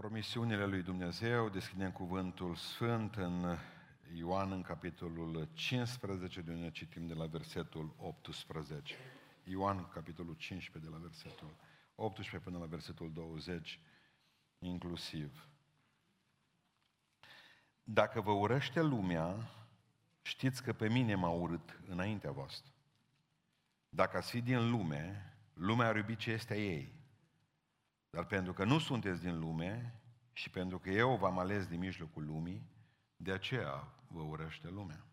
promisiunile lui Dumnezeu, deschidem cuvântul Sfânt în Ioan, în capitolul 15, de unde citim de la versetul 18. Ioan, capitolul 15, de la versetul 18 până la versetul 20, inclusiv. Dacă vă urăște lumea, știți că pe mine m-a urât înaintea voastră. Dacă ați fi din lume, lumea ar iubi ce este a ei. Dar pentru că nu sunteți din lume și pentru că eu v-am ales din mijlocul lumii, de aceea vă urăște lumea.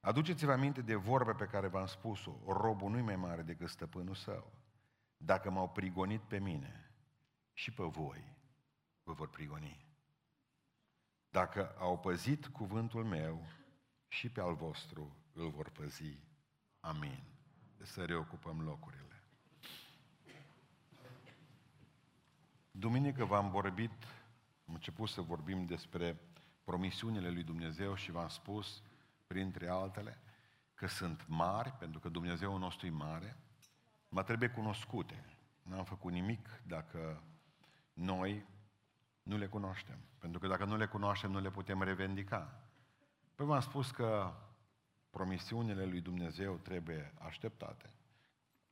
Aduceți-vă aminte de vorbe pe care v-am spus-o. Robul nu-i mai mare decât stăpânul său. Dacă m-au prigonit pe mine, și pe voi vă vor prigoni. Dacă au păzit cuvântul meu, și pe al vostru îl vor păzi. Amin. Să reocupăm locurile. Duminică v-am vorbit, am început să vorbim despre promisiunile lui Dumnezeu și v-am spus, printre altele, că sunt mari, pentru că Dumnezeu nostru e mare, mă trebuie cunoscute. N-am făcut nimic dacă noi nu le cunoaștem. Pentru că dacă nu le cunoaștem, nu le putem revendica. Păi v-am spus că promisiunile lui Dumnezeu trebuie așteptate.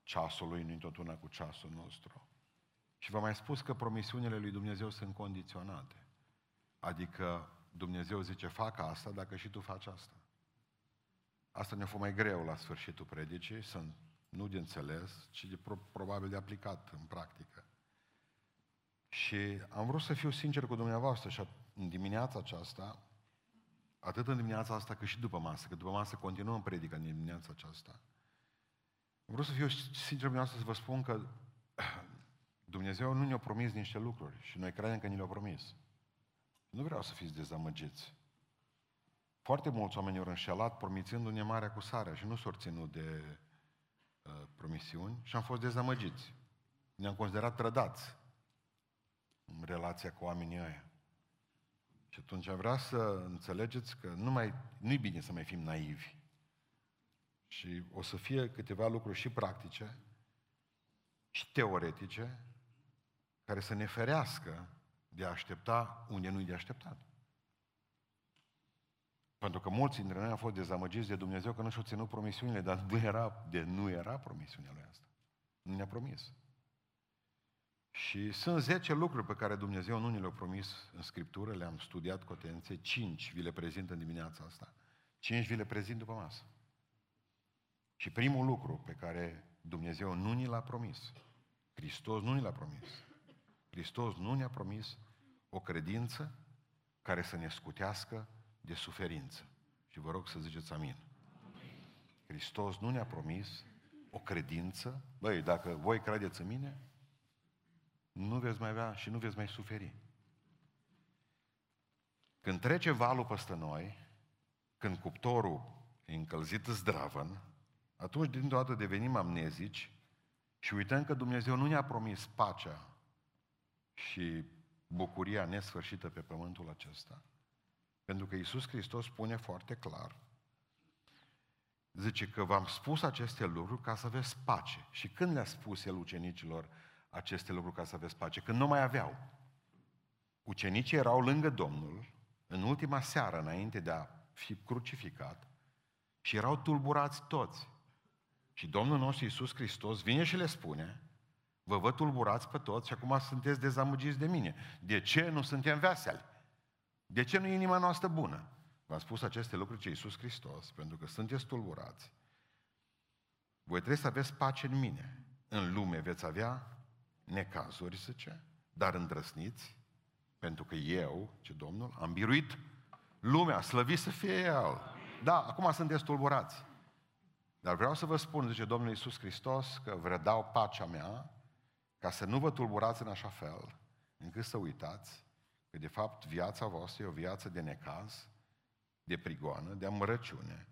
Ceasul lui nu-i tot una cu ceasul nostru. Și v-am mai spus că promisiunile lui Dumnezeu sunt condiționate. Adică Dumnezeu zice, fac asta dacă și tu faci asta. Asta ne-a fost mai greu la sfârșitul predicii, sunt nu de înțeles, ci de pro- probabil de aplicat în practică. Și am vrut să fiu sincer cu dumneavoastră și în dimineața aceasta, atât în dimineața asta cât și după masă, că după masă continuăm predica în dimineața aceasta, am vrut să fiu sincer cu dumneavoastră să vă spun că Dumnezeu nu ne-a promis niște lucruri și noi credem că ni le-a promis. Nu vreau să fiți dezamăgiți. Foarte mulți oameni au înșelat promițându-ne marea cu sarea și nu s-au ținut de uh, promisiuni și am fost dezamăgiți. Ne-am considerat trădați în relația cu oamenii ăia. Și atunci am vrea să înțelegeți că nu mai, nu-i bine să mai fim naivi. Și o să fie câteva lucruri și practice și teoretice care să ne ferească de a aștepta unde nu-i de așteptat. Pentru că mulți dintre noi au fost dezamăgiți de Dumnezeu că nu și-au ținut promisiunile, dar nu era, de nu era promisiunea lui asta. Nu ne-a promis. Și sunt 10 lucruri pe care Dumnezeu nu ne le-a promis în Scriptură, le-am studiat cu atenție, 5 vi le prezint în dimineața asta, 5 vi le prezint după masă. Și primul lucru pe care Dumnezeu nu ni l-a promis, Hristos nu ni l-a promis, Hristos nu ne-a promis o credință care să ne scutească de suferință. Și vă rog să ziceți amin. Hristos nu ne-a promis o credință, băi, dacă voi credeți în mine, nu veți mai avea și nu veți mai suferi. Când trece valul peste noi, când cuptorul e încălzit zdravăn, atunci dintr-o dată devenim amnezici și uităm că Dumnezeu nu ne-a promis pacea și bucuria nesfârșită pe pământul acesta. Pentru că Iisus Hristos spune foarte clar, zice că v-am spus aceste lucruri ca să aveți pace. Și când le-a spus El ucenicilor aceste lucruri ca să aveți pace? Când nu mai aveau. Ucenicii erau lângă Domnul în ultima seară înainte de a fi crucificat și erau tulburați toți. Și Domnul nostru Iisus Hristos vine și le spune, Vă văd tulburați pe toți și acum sunteți dezamăgiți de mine. De ce nu suntem veseli? De ce nu e inima noastră bună? V-am spus aceste lucruri ce Iisus Hristos, pentru că sunteți tulburați. Voi trebuie să aveți pace în mine. În lume veți avea necazuri, zice, dar îndrăsniți, pentru că eu, ce Domnul, am biruit lumea, slăvit să fie El. Da, acum sunteți tulburați. Dar vreau să vă spun, zice Domnul Iisus Hristos, că vă dau pacea mea, ca să nu vă tulburați în așa fel, încât să uitați că de fapt viața voastră e o viață de necaz, de prigoană, de amărăciune.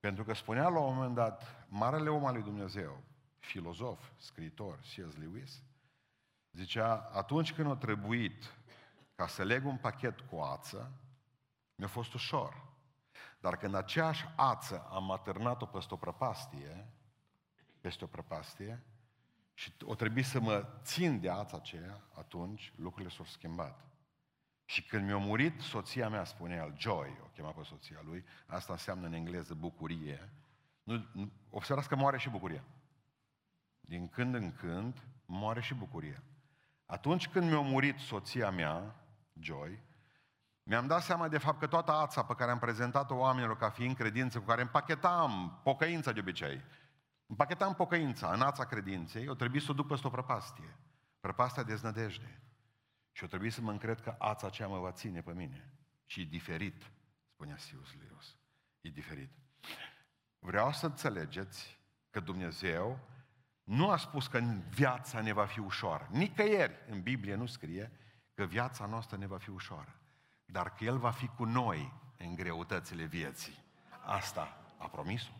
Pentru că spunea la un moment dat, marele om al lui Dumnezeu, filozof, scriitor, C.S. Lewis, zicea, atunci când a trebuit ca să leg un pachet cu ață, mi-a fost ușor. Dar când aceeași ață am atârnat-o peste o prăpastie, peste o prăpastie, Și o trebuie să mă țin de ața aceea, atunci lucrurile s-au schimbat. Și când mi-a murit soția mea, spune el, Joy, o chema pe soția lui, asta înseamnă în engleză bucurie. Nu, nu, observați că moare și bucuria. Din când în când moare și bucuria. Atunci când mi-a murit soția mea, Joy, mi-am dat seama de fapt că toată ața pe care am prezentat-o oamenilor ca fiind credință, cu care împachetam pocăința de obicei, împachetam pocăința în ața credinței, o trebuie să o duc peste o prăpastie. Prăpastia deznădejde. Și o trebuie să mă încred că ața aceea mă va ține pe mine. Și e diferit, spunea Sius Leos. E diferit. Vreau să înțelegeți că Dumnezeu nu a spus că viața ne va fi ușoară. Nicăieri în Biblie nu scrie că viața noastră ne va fi ușoară. Dar că El va fi cu noi în greutățile vieții. Asta a promis-o.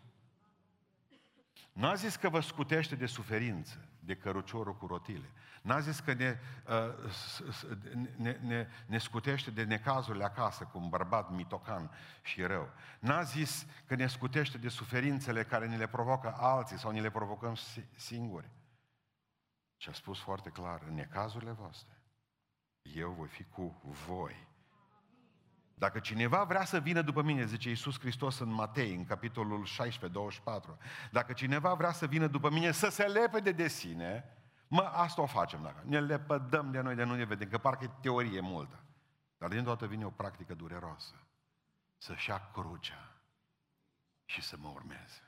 Nu a zis că vă scutește de suferință, de căruciorul cu rotile. N-a zis că ne, uh, ne, ne, ne scutește de necazurile acasă cu un bărbat mitocan și rău. N-a zis că ne scutește de suferințele care ne le provoacă alții sau ne le provocăm singuri. Și a spus foarte clar, în necazurile voastre, eu voi fi cu voi. Dacă cineva vrea să vină după mine, zice Iisus Hristos în Matei, în capitolul 16, 24, dacă cineva vrea să vină după mine, să se lepede de sine, mă, asta o facem dacă ne lepădăm de noi, de nu ne vedem, că parcă e teorie multă. Dar din toată vine o practică dureroasă. Să-și ia crucea și să mă urmeze.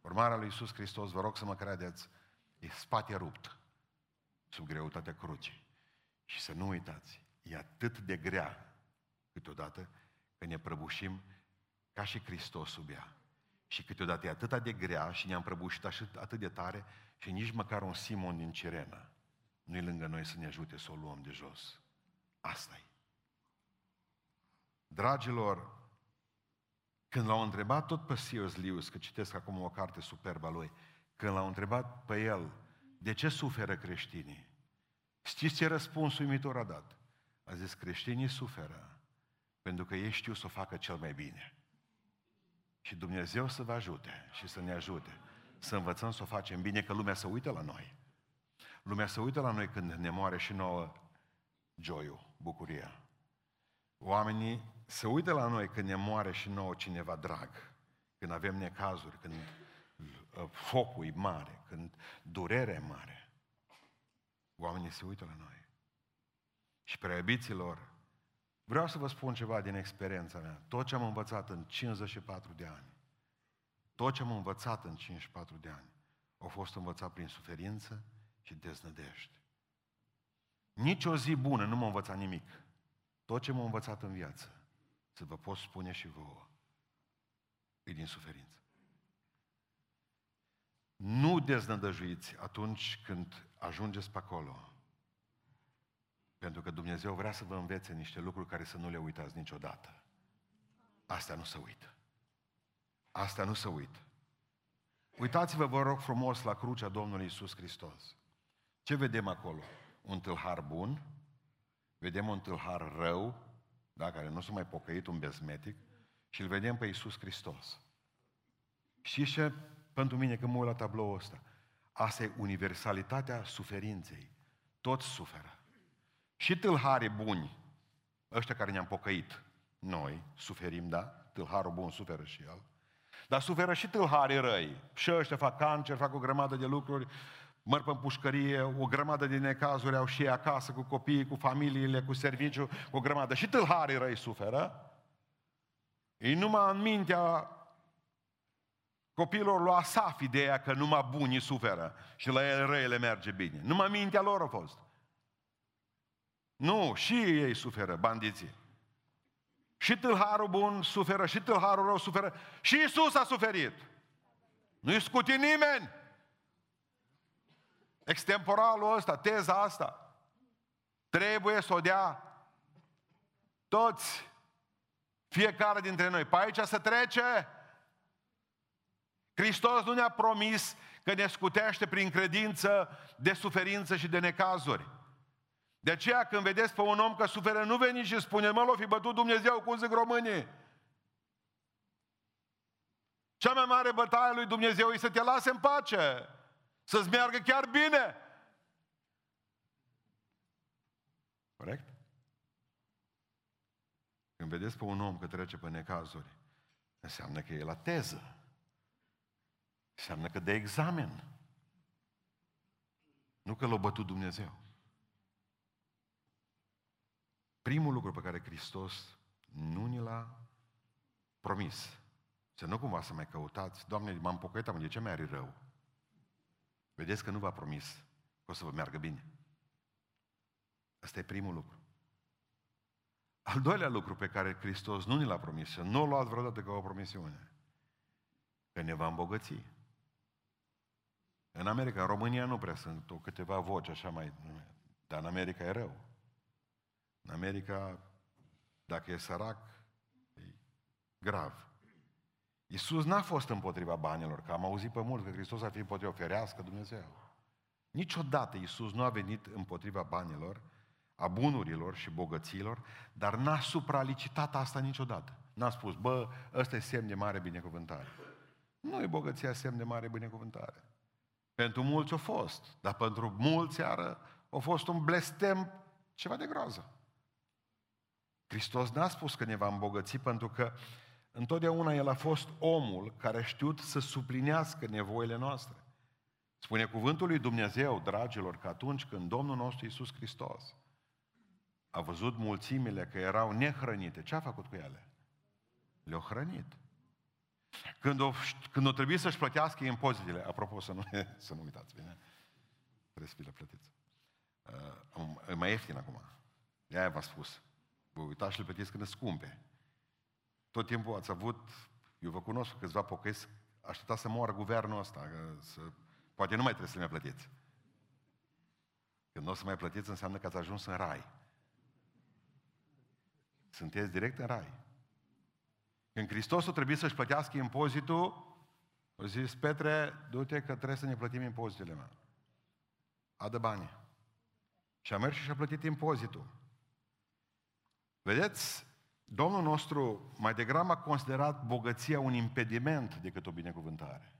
Urmarea lui Iisus Hristos, vă rog să mă credeți, e spate rupt sub greutatea crucii. Și să nu uitați, e atât de grea câteodată că ne prăbușim ca și Hristos sub ea. Și câteodată e atât de grea și ne-am prăbușit atât de tare și nici măcar un Simon din Cirena nu e lângă noi să ne ajute să o luăm de jos. asta e. Dragilor, când l-au întrebat tot pe C.S. Lewis, că citesc acum o carte superbă a lui, când l-au întrebat pe el, de ce suferă creștinii? Știți ce răspuns uimitor a dat? A zis, creștinii suferă pentru că ei știu să o facă cel mai bine. Și Dumnezeu să vă ajute și să ne ajute să învățăm să o facem bine, că lumea să uită la noi. Lumea să uită la noi când ne moare și nouă joiul, bucuria. Oamenii se uită la noi când ne moare și nouă cineva drag, când avem necazuri, când uh, focul e mare, când durerea e mare. Oamenii se uită la noi. Și preiubiților, Vreau să vă spun ceva din experiența mea. Tot ce am învățat în 54 de ani, tot ce am învățat în 54 de ani, a fost învățat prin suferință și deznădejde. Nici o zi bună nu m-a învățat nimic. Tot ce m-a învățat în viață, să vă pot spune și vouă, e din suferință. Nu deznădăjuiți atunci când ajungeți pe acolo pentru că Dumnezeu vrea să vă învețe niște lucruri care să nu le uitați niciodată. Astea nu se uită. Astea nu se uită. Uitați-vă, vă rog frumos, la crucea Domnului Isus Hristos. Ce vedem acolo? Un tâlhar bun, vedem un tâlhar rău, da, care nu s-a mai pocăit, un bezmetic, și îl vedem pe Isus Hristos. Și ce pentru mine că mă uit la tabloul ăsta? Asta e universalitatea suferinței. Toți suferă. Și tâlhare buni, ăștia care ne-am pocăit, noi suferim, da? Tâlharul bun suferă și el. Dar suferă și tâlhare răi. Și ăștia fac cancer, fac o grămadă de lucruri, măr pe pușcărie, o grămadă de necazuri au și ei acasă, cu copiii, cu familiile, cu serviciu, cu o grămadă. Și tâlhare răi suferă. Ei numai în mintea copiilor lui Asaf ideea că numai bunii suferă și la el răile merge bine. Numai mintea lor a fost. Nu, și ei suferă, bandiții. Și tâlharul bun suferă, și tâlharul rău suferă, și Isus a suferit. Nu-i scuti nimeni. Extemporalul ăsta, teza asta, trebuie să o dea toți, fiecare dintre noi. Pe aici să trece. Hristos nu ne-a promis că ne scutește prin credință de suferință și de necazuri. De aceea când vedeți pe un om că suferă, nu veni și spune, mă, l-o fi bătut Dumnezeu, cum zic românii. Cea mai mare bătaie lui Dumnezeu e să te lase în pace, să-ți meargă chiar bine. Corect? Când vedeți pe un om că trece pe necazuri, înseamnă că e la teză. Înseamnă că de examen. Nu că l-a bătut Dumnezeu. Primul lucru pe care Hristos nu ni l-a promis. Să nu cumva să mai căutați, Doamne, m-am pocăit, am de ce mi-are rău? Vedeți că nu v-a promis că o să vă meargă bine. Asta e primul lucru. Al doilea lucru pe care Hristos nu ni l-a promis și nu l-a luat vreodată ca o promisiune, că ne va îmbogăți. În America, în România nu prea sunt o câteva voci așa mai... Dar în America e rău. În America, dacă e sărac, e grav. Iisus n-a fost împotriva banilor, că am auzit pe mult că Hristos ar fi împotriva, ferească Dumnezeu. Niciodată Iisus nu a venit împotriva banilor, a bunurilor și bogăților, dar n-a supralicitat asta niciodată. N-a spus, bă, ăsta e semn de mare binecuvântare. Nu e bogăția semn de mare binecuvântare. Pentru mulți a fost, dar pentru mulți ară a fost un blestem ceva de groază. Hristos n-a spus că ne va îmbogăți pentru că întotdeauna El a fost omul care a știut să suplinească nevoile noastre. Spune cuvântul lui Dumnezeu, dragilor, că atunci când Domnul nostru Iisus Hristos a văzut mulțimile că erau nehrănite, ce a făcut cu ele? Le-au hrănit. Când o, când o trebuie să-și plătească impozitele, apropo, să nu, să nu uitați, bine? Trebuie să fi le plătiți. Uh, e mai ieftin acum. De aia v-a spus. Vă uitați și le plătiți când sunt scumpe. Tot timpul ați avut, eu vă cunosc câțiva pocăiți, așteptați să moară guvernul ăsta, că să, poate nu mai trebuie să le mai plătiți. Când nu o să mai plătiți, înseamnă că ați ajuns în rai. Sunteți direct în rai. Când Hristos a trebuit să-și plătească impozitul, a zis, Petre, du-te că trebuie să ne plătim impozitele, mă. Adă bani. Și a mers și și-a plătit impozitul. Vedeți, Domnul nostru mai degrabă a considerat bogăția un impediment decât o binecuvântare.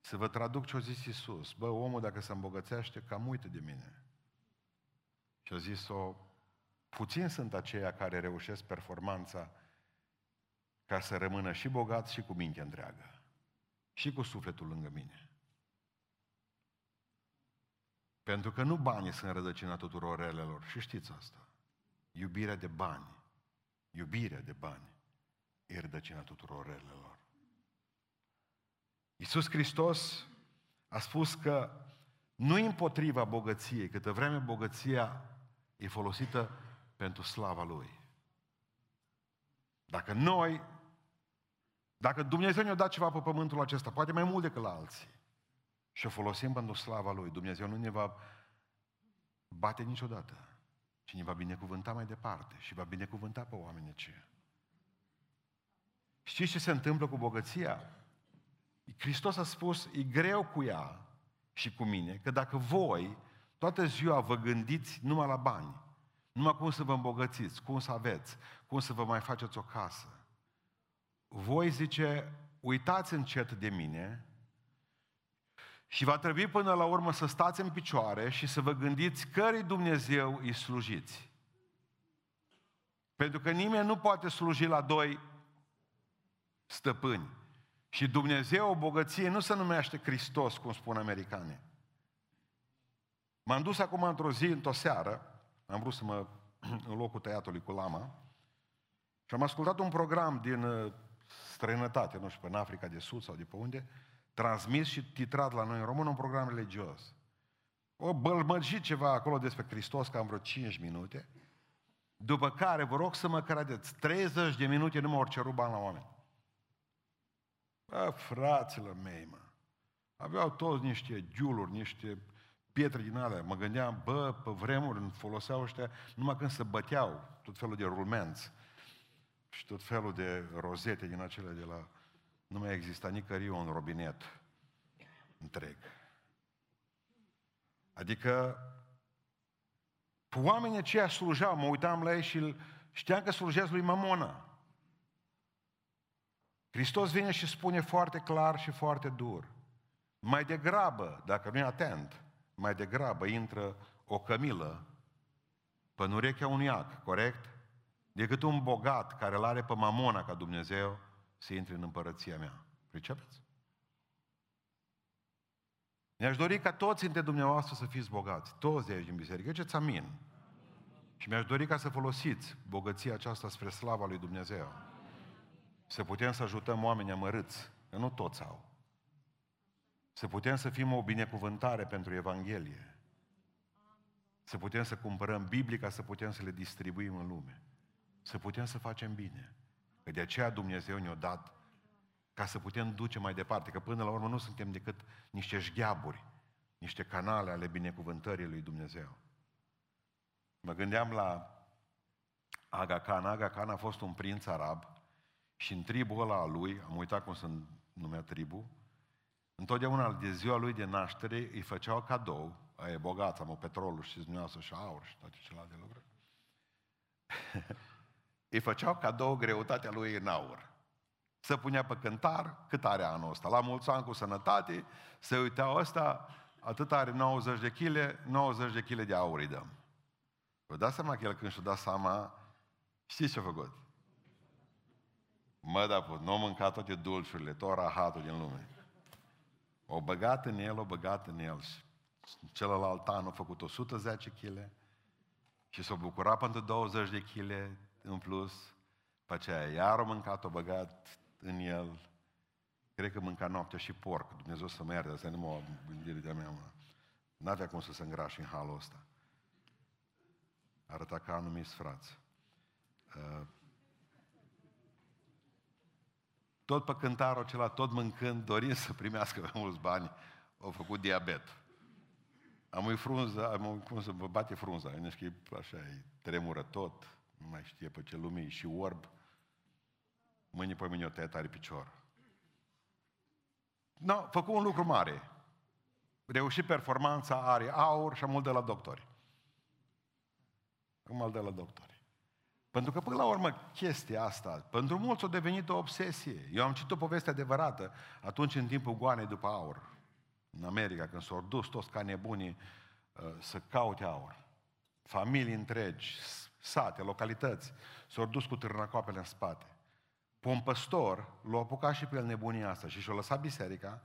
Să vă traduc ce a zis Iisus. Bă, omul dacă se îmbogățește, cam uită de mine. Și a zis-o, puțin sunt aceia care reușesc performanța ca să rămână și bogat și cu mintea întreagă. Și cu sufletul lângă mine. Pentru că nu banii sunt rădăcina tuturor relelor. Și știți asta. Iubirea de bani, iubirea de bani e rădăcina tuturor relelor. Iisus Hristos a spus că nu împotriva bogăției, câtă vreme bogăția e folosită pentru slava Lui. Dacă noi dacă Dumnezeu ne-a dat ceva pe pământul acesta, poate mai mult decât la alții, și o folosim pentru slava Lui, Dumnezeu nu ne va bate niciodată, ci ne va binecuvânta mai departe și va binecuvânta pe oamenii aceia. Știți ce se întâmplă cu bogăția? Hristos a spus, e greu cu ea și cu mine, că dacă voi toată ziua vă gândiți numai la bani, numai cum să vă îmbogățiți, cum să aveți, cum să vă mai faceți o casă, voi, zice, uitați încet de mine și va trebui până la urmă să stați în picioare și să vă gândiți cărui Dumnezeu îi slujiți. Pentru că nimeni nu poate sluji la doi stăpâni. Și Dumnezeu, o bogăție, nu se numește Hristos, cum spun americanii. M-am dus acum într-o zi, într-o seară, am vrut să mă în locul tăiatului cu lama, și am ascultat un program din uh, străinătate, nu știu, în Africa de Sud sau de pe unde, transmis și titrat la noi în român un program religios. O bălmăgi ceva acolo despre Hristos, cam vreo 5 minute, după care, vă rog să mă credeți, 30 de minute nu m-au cerut bani la oameni. Bă, fraților mei, mă. Aveau toți niște giuluri, niște pietre din alea. Mă gândeam, bă, pe vremuri foloseau ăștia numai când se băteau tot felul de rulmenți și tot felul de rozete din acele de la... Nu mai exista nicăieri un robinet întreg. Adică oamenii aceia slujau, mă uitam la ei și știam că slujesc lui Mamona. Hristos vine și spune foarte clar și foarte dur. Mai degrabă, dacă nu e atent, mai degrabă intră o cămilă în urechea unui ac, corect? Decât un bogat care îl are pe mamona ca Dumnezeu să intre în împărăția mea. Pricepeți? Mi-aș dori ca toți dintre dumneavoastră să fiți bogați, toți de aici din biserică. Ce-ți amin? Și mi-aș dori ca să folosiți bogăția aceasta spre slava lui Dumnezeu. Să putem să ajutăm oamenii amărâți, că nu toți au. Să putem să fim o binecuvântare pentru Evanghelie. Să putem să cumpărăm Biblie ca să putem să le distribuim în lume. Să putem să facem bine. Că de aceea Dumnezeu ne-a dat ca să putem duce mai departe. Că până la urmă nu suntem decât niște șgheaburi, niște canale ale binecuvântării lui Dumnezeu. Mă gândeam la Aga Khan. Aga Khan a fost un prinț arab și în tribul ăla a lui, am uitat cum se numea tribu, întotdeauna de ziua lui de naștere îi făceau cadou, e bogat, am o petrolul și dumneavoastră și aur și toate celelalte lucruri. îi făceau cadou greutatea lui în aur. Se punea pe cântar, cât are anul ăsta? La mulți ani cu sănătate, se uitau ăsta, atât are 90 de kg, 90 de kg de aur îi dăm. Vă dați seama că el când și-a dat seama, știți ce a făcut? Mă, da, nu a mâncat toate dulciurile, tot rahatul din lume. O băgat în el, o băgat în el. Și celălalt an a făcut 110 kg și s-a bucurat pentru 20 de kg în plus. Pe aceea iar a mâncat, o băgat în el. Cred că mânca noaptea și porc. Dumnezeu să mă ierte, asta nu mă gândire de-a mea. N-avea cum să se îngrașe în halul ăsta. Arăta ca anumiți frați. Uh, tot pe cântarul acela, tot mâncând, dorind să primească mai mulți bani, au făcut diabet. Am o frunză, am o, cum să vă bate frunza, nu știu, așa, e tremură tot, nu mai știe pe ce lume și orb. Mâine pe mine o tăiat are picior. No, făcut un lucru mare. Reușit performanța, are aur și mult de la doctori. Acum al de la doctori. Pentru că, până la urmă, chestia asta, pentru mulți a devenit o obsesie. Eu am citit o poveste adevărată atunci în timpul goanei după aur, în America, când s-au dus toți ca nebunii uh, să caute aur. Familii întregi, sate, localități, s-au dus cu târnacoapele în spate. Un păstor l-a apucat și pe el nebunia asta și și-a lăsat biserica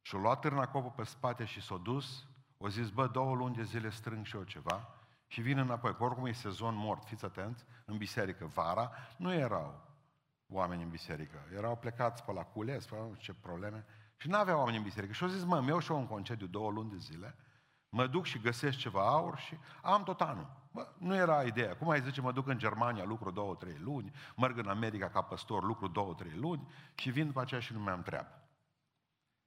și-a luat târnacopul pe spate și s-a dus, o zis, bă, două luni de zile strâng și eu ceva, și vin înapoi. Că oricum e sezon mort, fiți atenți, în biserică. Vara nu erau oameni în biserică. Erau plecați pe la cules, pe ce probleme. Și nu aveau oameni în biserică. Și au zis, mă, mi și eu un concediu două luni de zile, mă duc și găsesc ceva aur și am tot anul. Bă, nu era ideea. Cum ai zice, mă duc în Germania, lucru două, trei luni, merg în America ca păstor, lucru două, trei luni și vin după aceea și nu mai am treabă.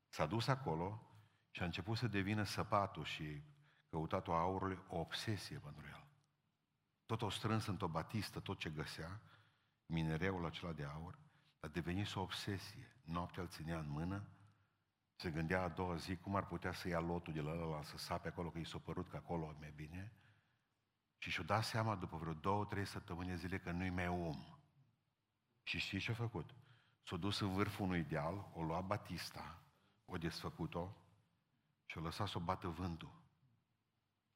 S-a dus acolo și a început să devină săpatul și căutatul aurului o obsesie pentru el. Tot o strâns într-o batistă, tot ce găsea, minereul acela de aur, a devenit o obsesie. Noaptea îl ținea în mână, se gândea a doua zi cum ar putea să ia lotul de la ăla, să sape acolo, că i s-a părut că acolo e mai bine. Și și-o dat seama după vreo două, trei săptămâni zile că nu-i mai om. Și știi ce a făcut? S-a dus în vârful unui ideal, o luat Batista, o desfăcut-o și o lăsat să o bată vântul.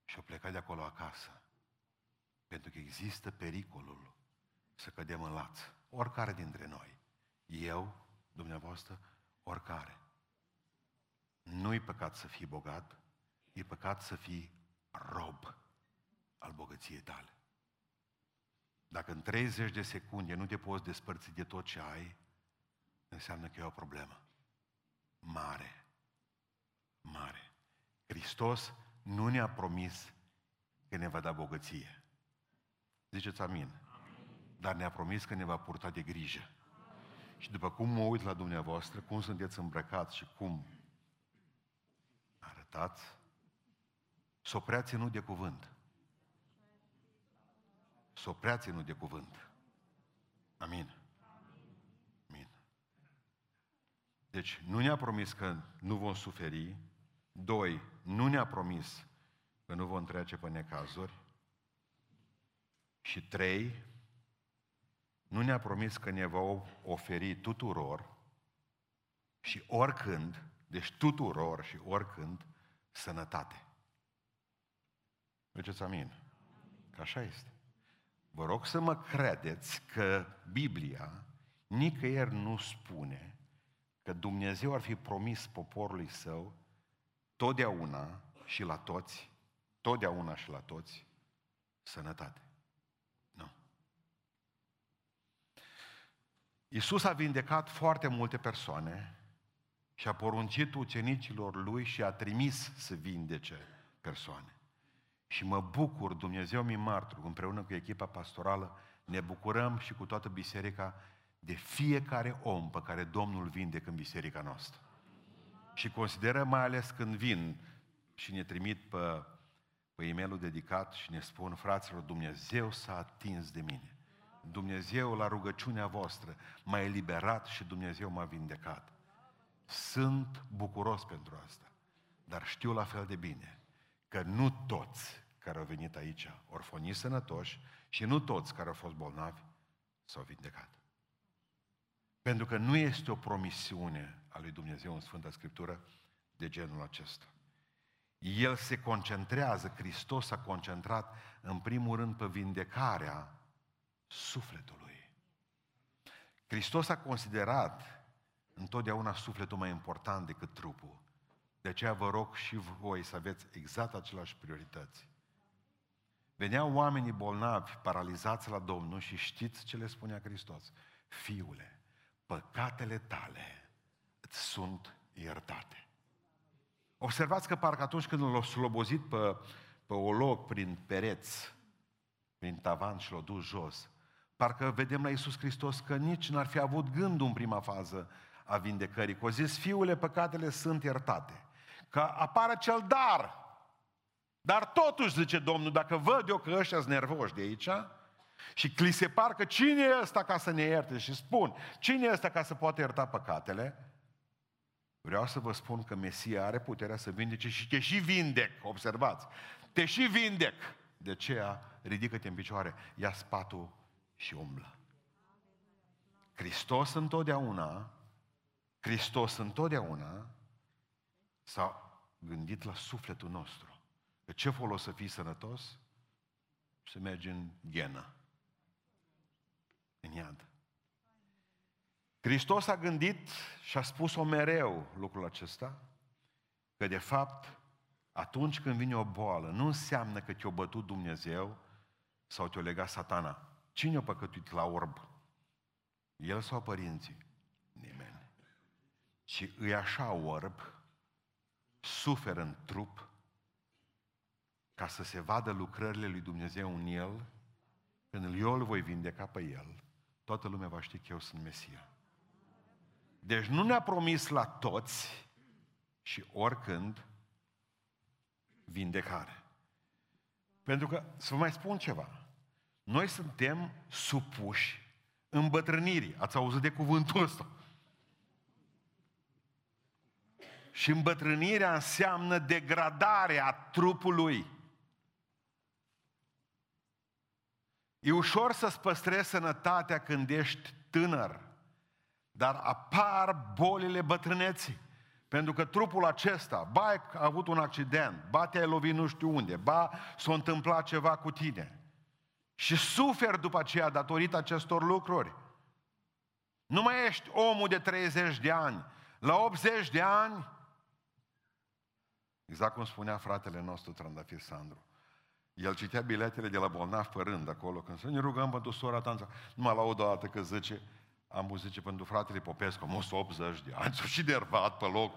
Și o plecat de acolo acasă. Pentru că există pericolul să cădem în laț. Oricare dintre noi. Eu, dumneavoastră, oricare. Nu-i păcat să fii bogat, e păcat să fii rob al bogăției tale. Dacă în 30 de secunde nu te poți despărți de tot ce ai, înseamnă că e o problemă. Mare. Mare. Hristos nu ne-a promis că ne va da bogăție. Ziceți amin. Dar ne-a promis că ne va purta de grijă. Și după cum mă uit la dumneavoastră, cum sunteți îmbrăcați și cum arătați, s-o prea ținut de cuvânt. S-o prea ținut de cuvânt. Amin. Amin. Deci, nu ne-a promis că nu vom suferi, Doi, nu ne-a promis că nu vom trece pe necazuri. Și trei, nu ne-a promis că ne va oferi tuturor și oricând, deci tuturor și oricând, sănătate. Mergeți amin. Că așa este. Vă rog să mă credeți că Biblia nicăieri nu spune că Dumnezeu ar fi promis poporului său totdeauna și la toți, totdeauna și la toți, sănătate. Nu. Iisus a vindecat foarte multe persoane și a poruncit ucenicilor lui și a trimis să vindece persoane. Și mă bucur, Dumnezeu mi martur, împreună cu echipa pastorală, ne bucurăm și cu toată biserica de fiecare om pe care Domnul vindecă în biserica noastră. Și considerăm mai ales când vin și ne trimit pe, pe e mail dedicat și ne spun, fraților, Dumnezeu s-a atins de mine. Dumnezeu la rugăciunea voastră m-a eliberat și Dumnezeu m-a vindecat. Sunt bucuros pentru asta, dar știu la fel de bine că nu toți care au venit aici orfonii sănătoși și nu toți care au fost bolnavi s-au vindecat. Pentru că nu este o promisiune a lui Dumnezeu în Sfânta Scriptură de genul acesta. El se concentrează, Hristos s-a concentrat în primul rând pe vindecarea sufletului. Hristos a considerat întotdeauna sufletul mai important decât trupul. De aceea vă rog și voi să aveți exact aceleași priorități. Veneau oamenii bolnavi, paralizați la Domnul și știți ce le spunea Hristos? Fiule, păcatele tale îți sunt iertate. Observați că parcă atunci când l-au slobozit pe, pe o loc prin pereți, prin tavan și l-au dus jos, parcă vedem la Iisus Hristos că nici n-ar fi avut gândul în prima fază a vindecării. Că zis, fiule, păcatele sunt iertate. Că apară cel dar. Dar totuși, zice Domnul, dacă văd eu că ăștia sunt nervoși de aici, și li se par că cine e ăsta ca să ne ierte? Și spun, cine e ăsta ca să poată ierta păcatele? Vreau să vă spun că Mesia are puterea să vindece și te și vindec, observați, te și vindec. De aceea, ridică-te în picioare, ia spatul și umblă. Hristos întotdeauna, Hristos întotdeauna s-a gândit la sufletul nostru. Că ce folos să fii sănătos? Să mergi în ghenă în iad. Hristos a gândit și a spus-o mereu lucrul acesta, că de fapt, atunci când vine o boală, nu înseamnă că te-a bătut Dumnezeu sau te-a legat satana. Cine a păcătuit la orb? El sau părinții? Nimeni. Și îi așa orb, suferă în trup, ca să se vadă lucrările lui Dumnezeu în el, când eu îl voi vindeca pe el, toată lumea va ști că eu sunt Mesia. Deci nu ne-a promis la toți și oricând vindecare. Pentru că, să vă mai spun ceva, noi suntem supuși îmbătrânirii. Ați auzit de cuvântul ăsta? Și îmbătrânirea înseamnă degradarea trupului. E ușor să-ți păstrezi sănătatea când ești tânăr, dar apar bolile bătrâneții. Pentru că trupul acesta, ba ai avut un accident, ba te-ai lovit nu știu unde, ba s-a întâmplat ceva cu tine. Și suferi după aceea datorită acestor lucruri. Nu mai ești omul de 30 de ani. La 80 de ani, exact cum spunea fratele nostru Trandafir Sandru, el citea biletele de la bolnav pe rând acolo, când să ne rugăm pentru sora ta. Numai la o dată că zice, am zice, pentru fratele Popescu, am 80 de ani, s-a și nervat pe loc.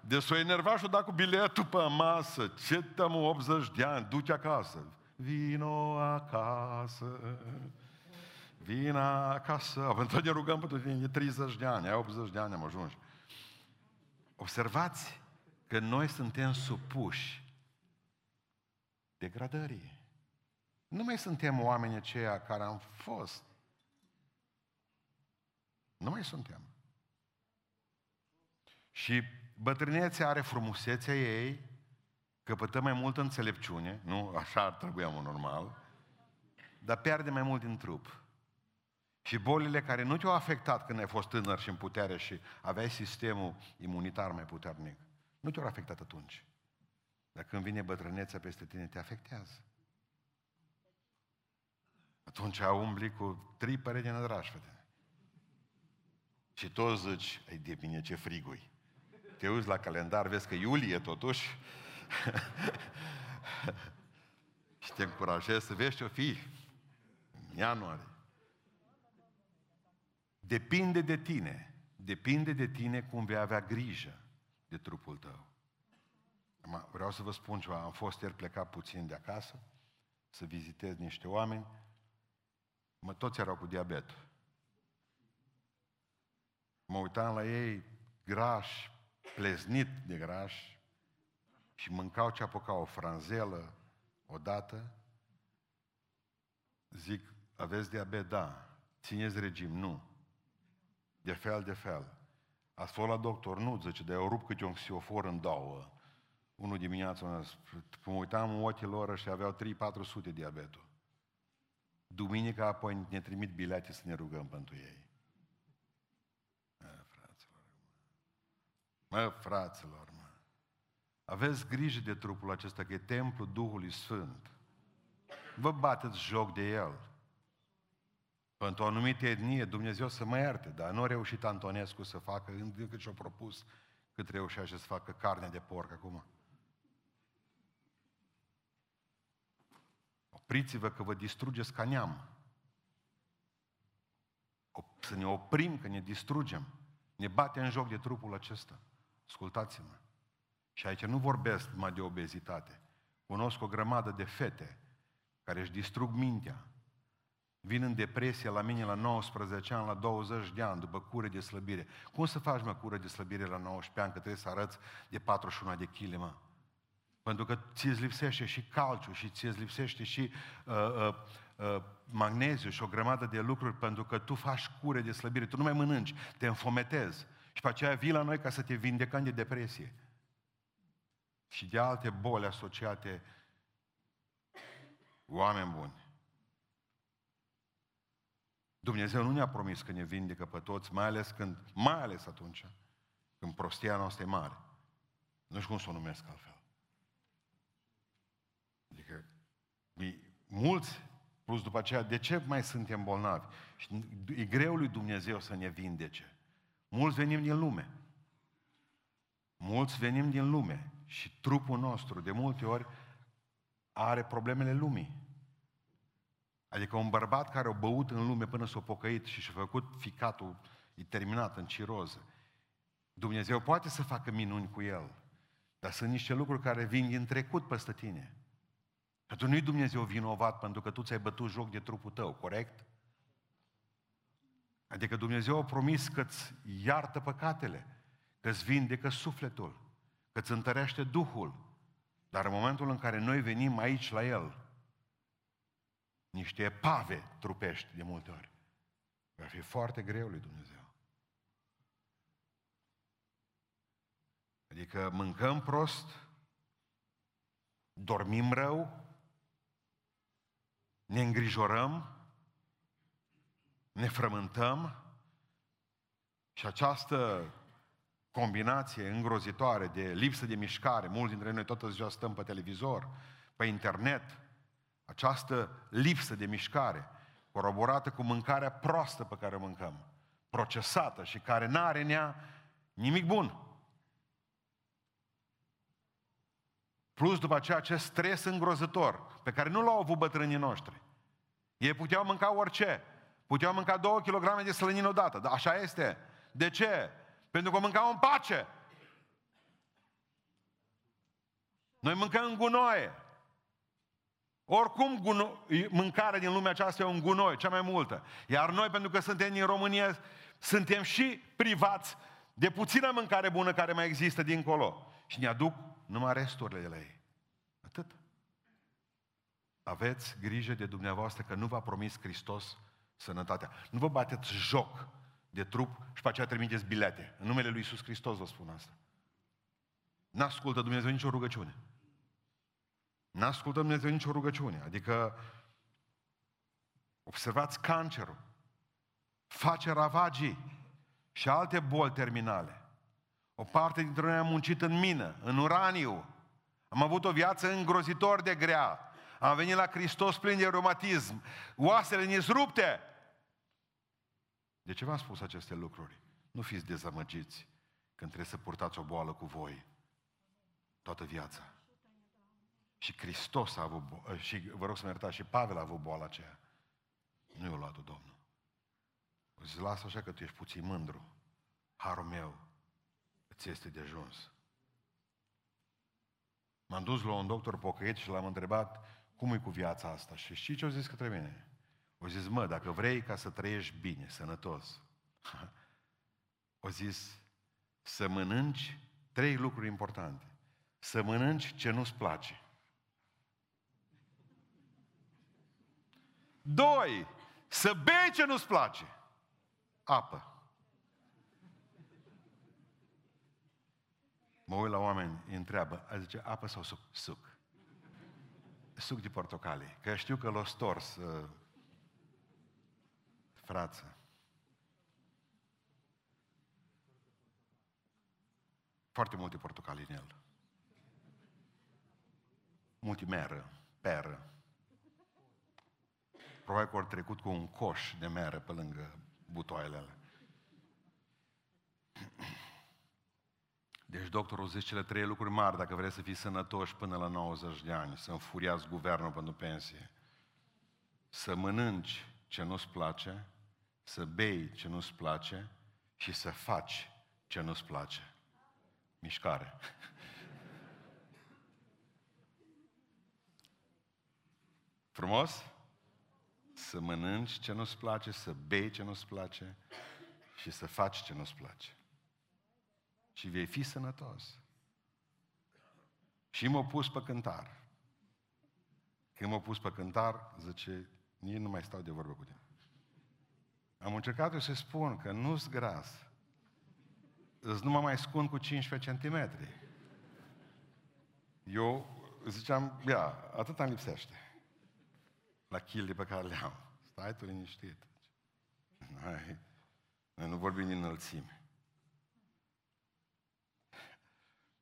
De s-o enervat și dat cu biletul pe masă. Ce tăm 80 de ani, du-te acasă. Vino acasă. Vino acasă. Pentru ne rugăm pentru tine, 30 de ani, ai 80 de ani am ajuns. Observați că noi suntem supuși degradării. Nu mai suntem oameni aceia care am fost. Nu mai suntem. Și bătrânețea are frumusețea ei, căpătă mai multă înțelepciune, nu așa ar trebui am normal, dar pierde mai mult din trup. Și bolile care nu te-au afectat când ai fost tânăr și în putere și aveai sistemul imunitar mai puternic, nu te-au afectat atunci. Dar când vine bătrânețea peste tine, te afectează. Atunci umbli cu trei păreți de nădrași, frate. Și toți zici, ai de bine ce frigui. Te uiți la calendar, vezi că iulie totuși. și te încurajezi să vezi ce-o fi în ianuarie. Depinde de tine. Depinde de tine cum vei avea grijă de trupul tău. Acum, vreau să vă spun ceva. Am fost ieri plecat puțin de acasă să vizitez niște oameni. Mă, toți erau cu diabet. Mă uitam la ei grași, pleznit de grași și mâncau ce apucau, o franzelă odată. Zic, aveți diabet? Da. Țineți regim? Nu. De fel, de fel. Ați fost la doctor? Nu, zice, dar eu rup câte un xiofor în două. Unul dimineața, mă uitam în ochii lor și aveau 3-400 diabetul. Duminica apoi ne trimit bilete să ne rugăm pentru ei. Mă, fraților, mă, fraților, mă. Aveți grijă de trupul acesta, că e templul Duhului Sfânt. Vă bateți joc de el. Pentru o anumită etnie, Dumnezeu să mă ierte, dar nu a reușit Antonescu să facă, încât și-a propus cât reușea să facă carne de porc acum. Opriți-vă că vă distrugeți ca neam. Să ne oprim că ne distrugem. Ne bate în joc de trupul acesta. Ascultați-mă. Și aici nu vorbesc numai de obezitate. Cunosc o grămadă de fete care își distrug mintea, Vin în depresie la mine la 19 ani, la 20 de ani, după cură de slăbire. Cum să faci, mă, cură de slăbire la 19 ani, că trebuie să arăți de 41 de kg, mă? Pentru că ți-ți lipsește și calciu și ți-ți lipsește și uh, uh, uh, magneziu și o grămadă de lucruri pentru că tu faci cure de slăbire, tu nu mai mănânci, te înfometezi. Și pe aceea vii la noi ca să te vindecăm de depresie. Și de alte boli asociate oameni buni. Dumnezeu nu ne-a promis că ne vindecă pe toți, mai ales când, mai ales atunci, când prostia noastră e mare. Nu știu cum să o numesc altfel. Adică, mulți, plus după aceea, de ce mai suntem bolnavi? Și e greu lui Dumnezeu să ne vindece. Mulți venim din lume. Mulți venim din lume și trupul nostru, de multe ori, are problemele lumii. Adică un bărbat care a băut în lume până s-a pocăit și și-a făcut ficatul, e terminat în ciroză. Dumnezeu poate să facă minuni cu el, dar sunt niște lucruri care vin din trecut peste tine. Că tu nu-i Dumnezeu vinovat pentru că tu ți-ai bătut joc de trupul tău, corect? Adică Dumnezeu a promis că îți iartă păcatele, că îți vindecă sufletul, că îți întărește Duhul. Dar în momentul în care noi venim aici la El, niște pave trupești de multe ori. Va fi foarte greu lui Dumnezeu. Adică mâncăm prost, dormim rău, ne îngrijorăm, ne frământăm și această combinație îngrozitoare de lipsă de mișcare, mulți dintre noi toată ziua stăm pe televizor, pe internet, această lipsă de mișcare, coroborată cu mâncarea proastă pe care o mâncăm, procesată și care n-are în ea nimic bun. Plus după aceea acest stres îngrozător pe care nu l-au avut bătrânii noștri. Ei puteau mânca orice. Puteau mânca două kilograme de slănină odată. Dar așa este. De ce? Pentru că mâncau în pace. Noi mâncăm în gunoaie. Oricum, guno- mâncarea din lumea aceasta e un gunoi, cea mai multă. Iar noi, pentru că suntem din România, suntem și privați de puțină mâncare bună care mai există dincolo. Și ne aduc numai resturile de la ei. Atât. Aveți grijă de dumneavoastră că nu v-a promis Hristos sănătatea. Nu vă bateți joc de trup și pe aceea trimiteți bilete. În numele Lui Iisus Hristos vă spun asta. N-ascultă Dumnezeu nicio rugăciune. N-ascultă Dumnezeu nicio rugăciune. Adică, observați cancerul, face ravagii și alte boli terminale. O parte dintre noi am muncit în mină, în uraniu. Am avut o viață îngrozitor de grea. Am venit la Hristos plin de reumatism. Oasele ne rupte. De ce v-am spus aceste lucruri? Nu fiți dezamăgiți când trebuie să purtați o boală cu voi toată viața. Și Hristos a avut, bo- și vă rog să mă iertați, și Pavel a avut boala aceea. Nu i-a luat-o Domnul. O zis, lasă așa că tu ești puțin mândru. Harul meu îți este de ajuns. M-am dus la un doctor pocăit și l-am întrebat cum e cu viața asta. Și știi ce au zis către mine? O zis, mă, dacă vrei ca să trăiești bine, sănătos, o zis, să mănânci trei lucruri importante. Să mănânci ce nu-ți place. Doi, să bei ce nu-ți place. Apă. Mă uit la oameni, îi întreabă, a zice, apă sau suc? Suc. Suc de portocale. Că știu că l-o stors uh, frață. Foarte multe portocale în el. Multe meră, peră. Probabil că au trecut cu un coș de meră pe lângă butoaiele alea. Deci doctorul zice cele trei lucruri mari dacă vreți să fii sănătoși până la 90 de ani, să înfuriați guvernul pentru pensie, să mănânci ce nu-ți place, să bei ce nu-ți place și să faci ce nu-ți place. Mișcare. Frumos? Să mănânci ce nu-ți place, să bei ce nu-ți place și să faci ce nu-ți place. Și vei fi sănătos. Și m-a pus pe cântar. Când m-a pus pe cântar, zice, nici nu mai stau de vorbă cu tine. Am încercat eu să spun că nu-s gras. Îți nu mă mai scund cu 15 cm. Eu ziceam, ia, atât îmi lipsește. La chile pe care le am. Stai tu liniștit. Noi, noi nu vorbim din înălțime.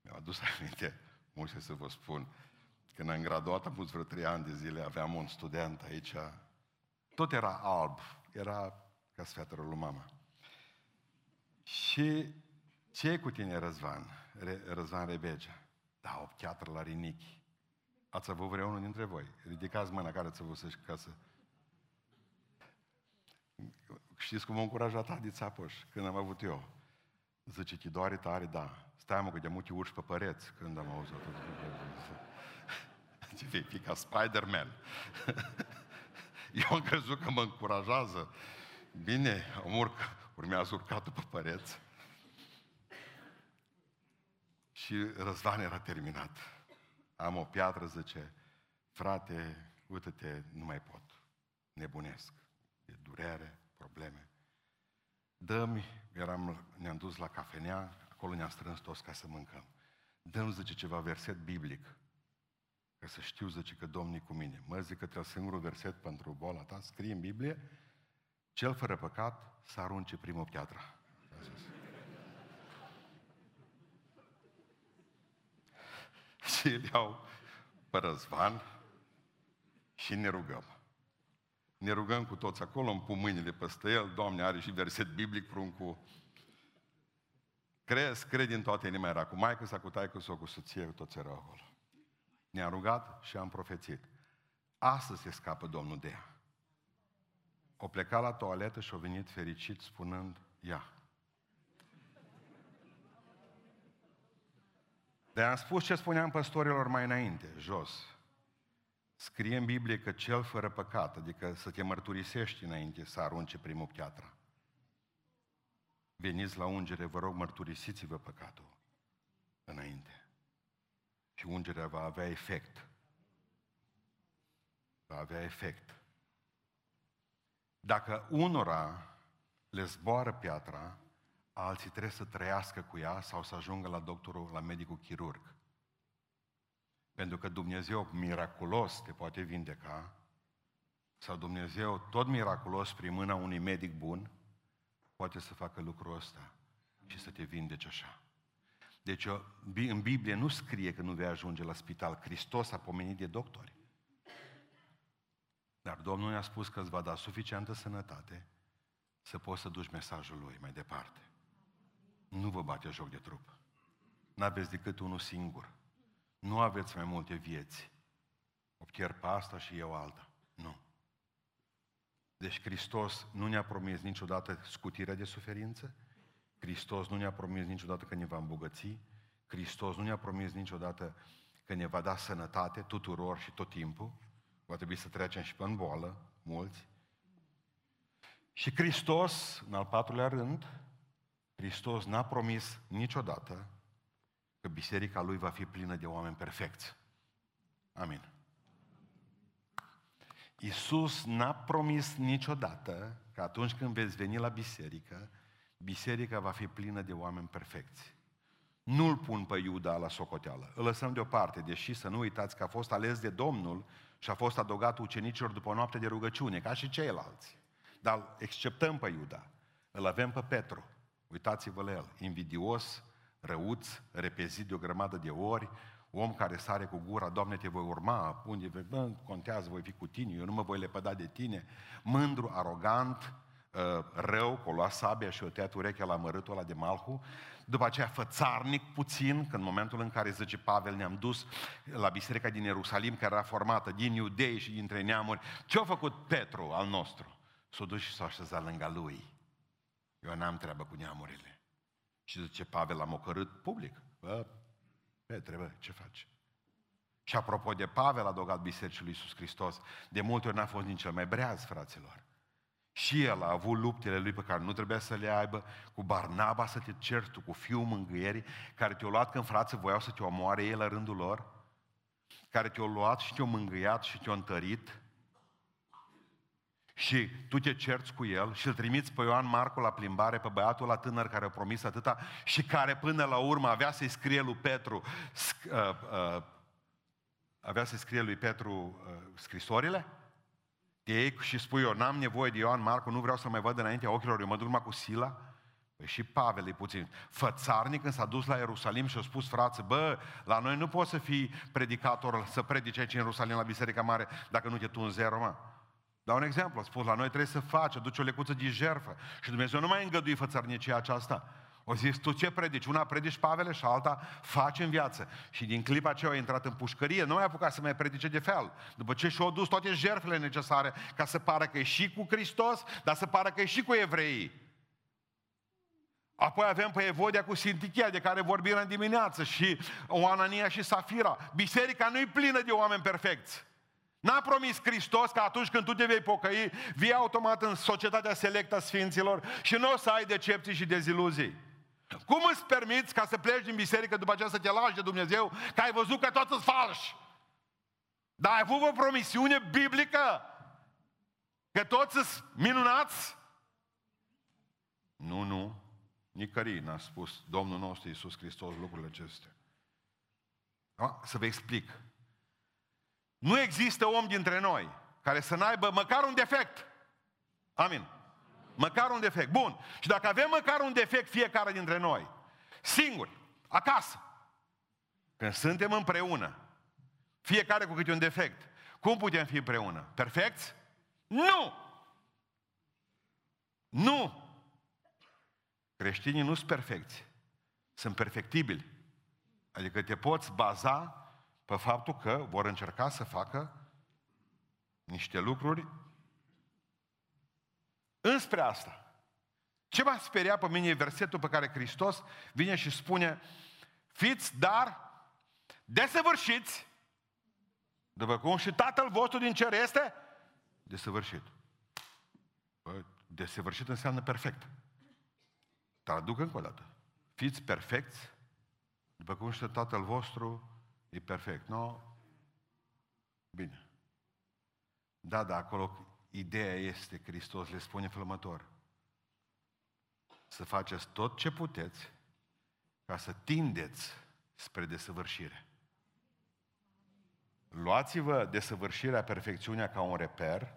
Mi-au adus aminte, multe să vă spun, când am graduat, am pus vreo trei ani de zile, aveam un student aici, tot era alb, era ca sfeaterul lui mama. Și ce e cu tine, Răzvan? Re, Răzvan Rebegea. Da, o piatră la rinichi. Ați avut vreunul dintre voi? Ridicați mâna care ți-a văzut ca să... Știți cum m-a încurajat Adi Țapoș când am avut eu? Zice, te doare tare, da. Stai mă, că de multe urci pe păreți când am auzit tot. Ce vei fi ca Spider-Man. Eu am crezut că mă încurajează. Bine, am urc, urmează urcatul pe păreți. Și Răzvan era terminat. Am o piatră, zice, frate, uite-te, nu mai pot. Nebunesc. E durere, probleme. Dă-mi, eram, ne-am dus la cafenea, acolo ne-am strâns toți ca să mâncăm. Dă-mi, zice, ceva verset biblic. Ca să știu, zice, că Domnul cu mine. Mă zic că trebuie singurul verset pentru boala ta, scrie în Biblie, cel fără păcat să arunce primul piatra. A zis. și îl iau pe Răzvan și ne rugăm. Ne rugăm cu toți acolo, îmi pun mâinile peste el, Doamne, are și verset biblic pruncul. Crezi, cred din toată inima, era cu maică sa, cu taică sau cu soție, toți erau acolo. Ne-am rugat și am profețit. Astăzi se scapă Domnul de ea. O plecat la toaletă și a venit fericit spunând, ia. De am spus ce spuneam păstorilor mai înainte, jos. Scrie în Biblie că cel fără păcat, adică să te mărturisești înainte să arunce primul piatra. Veniți la ungere, vă rog, mărturisiți-vă păcatul înainte. Și ungerea va avea efect. Va avea efect. Dacă unora le zboară piatra, alții trebuie să trăiască cu ea sau să ajungă la doctorul, la medicul chirurg. Pentru că Dumnezeu miraculos te poate vindeca, sau Dumnezeu tot miraculos prin mâna unui medic bun, poate să facă lucrul ăsta și să te vindece așa. Deci în Biblie nu scrie că nu vei ajunge la spital. Hristos a pomenit de doctori. Dar Domnul ne-a spus că îți va da suficientă sănătate să poți să duci mesajul Lui mai departe. Nu vă bate joc de trup. N-aveți decât unul singur. Nu aveți mai multe vieți. O pierd pe asta și eu alta. Nu. Deci Hristos nu ne-a promis niciodată scutirea de suferință, Hristos nu ne-a promis niciodată că ne va îmbogăți, Hristos nu ne-a promis niciodată că ne va da sănătate tuturor și tot timpul, va trebui să trecem și pe în boală, mulți. Și Hristos, în al patrulea rând, Hristos n-a promis niciodată că biserica lui va fi plină de oameni perfecți. Amin. Iisus n-a promis niciodată că atunci când veți veni la biserică, biserica va fi plină de oameni perfecți. Nu-l pun pe Iuda la socoteală. Îl lăsăm deoparte, deși să nu uitați că a fost ales de Domnul și a fost adogat ucenicilor după o noapte de rugăciune, ca și ceilalți. Dar exceptăm pe Iuda. Îl avem pe Petru. Uitați-vă la el. Invidios, răuț, repezit de o grămadă de ori, om care sare cu gura, Doamne, te voi urma, unde vei, bă, contează, voi fi cu tine, eu nu mă voi lepăda de tine, mândru, arogant, ă, rău, că o lua sabia și o tăiat urechea la mărâtul ăla de Malhu, după aceea fățarnic puțin, că în momentul în care, zice Pavel, ne-am dus la biserica din Ierusalim, care era formată din iudei și dintre neamuri, ce a făcut Petru al nostru? S-a dus și s-a așezat lângă lui. Eu n-am treabă cu neamurile. Și zice Pavel, l-am ocărât public. Bă, Petre, bă, ce faci? Și apropo de Pavel, a adăugat Bisericii lui Iisus Hristos, de multe ori n-a fost nici cel mai breaz, fraților. Și el a avut luptele lui pe care nu trebuia să le aibă, cu Barnaba să te cerți tu, cu fiul mângâierii, care te-au luat când frații voiau să te omoare ei la rândul lor, care te-au luat și te-au mângâiat și te-au întărit, și tu te cerți cu el și îl trimiți pe Ioan Marcu la plimbare, pe băiatul la tânăr care a promis atâta și care până la urmă avea să-i scrie lui Petru, sc, uh, uh, avea să-i scrie lui Petru uh, scrisorile? De ei și spui eu, n-am nevoie de Ioan Marcu, nu vreau să mai văd înaintea ochilor, eu mă duc numai cu Sila? Păi și Pavel e puțin fățarnic când s-a dus la Ierusalim și a spus frață, bă, la noi nu poți să fii predicator, să predici aici în Ierusalim la Biserica Mare dacă nu te tu în zero, mă. Dau un exemplu, a spus, la noi trebuie să faci, aduci o lecuță de jerfă. Și Dumnezeu nu mai îngădui fățărnicia aceasta. O zis, tu ce predici? Una predici Pavele și alta faci în viață. Și din clipa aceea a intrat în pușcărie, nu mai a apucat să mai predice de fel. După ce și-au dus toate jertfele necesare ca să pară că e și cu Hristos, dar să pară că e și cu evreii. Apoi avem pe Evodia cu Sintichia, de care vorbim în dimineață, și o Anania și Safira. Biserica nu e plină de oameni perfecți. N-a promis Hristos că atunci când tu te vei pocăi, vii automat în societatea selectă a Sfinților și nu o să ai decepții și deziluzii. Cum îți permiți ca să pleci din biserică după aceea să te lași de Dumnezeu, că ai văzut că toți sunt falși? Dar ai avut o promisiune biblică că toți sunt minunați? Nu, nu. Nicării n-a spus Domnul nostru Iisus Hristos lucrurile acestea. Da? Să vă explic. Nu există om dintre noi care să n-aibă măcar un defect. Amin. Măcar un defect. Bun. Și dacă avem măcar un defect fiecare dintre noi, singuri, acasă, când suntem împreună, fiecare cu câte un defect, cum putem fi împreună? Perfecți? Nu! Nu! Creștinii nu sunt perfecți. Sunt perfectibili. Adică te poți baza pe faptul că vor încerca să facă niște lucruri înspre asta. Ce m-a speriat pe mine e versetul pe care Hristos vine și spune fiți dar desăvârșiți după cum și Tatăl vostru din cer este desăvârșit. Bă, desăvârșit înseamnă perfect. Traduc încă o dată. Fiți perfecți după cum și Tatăl vostru E perfect, nu? Bine. Da, da, acolo ideea este, Hristos le spune flămător, să faceți tot ce puteți ca să tindeți spre desăvârșire. Luați-vă desăvârșirea, perfecțiunea ca un reper,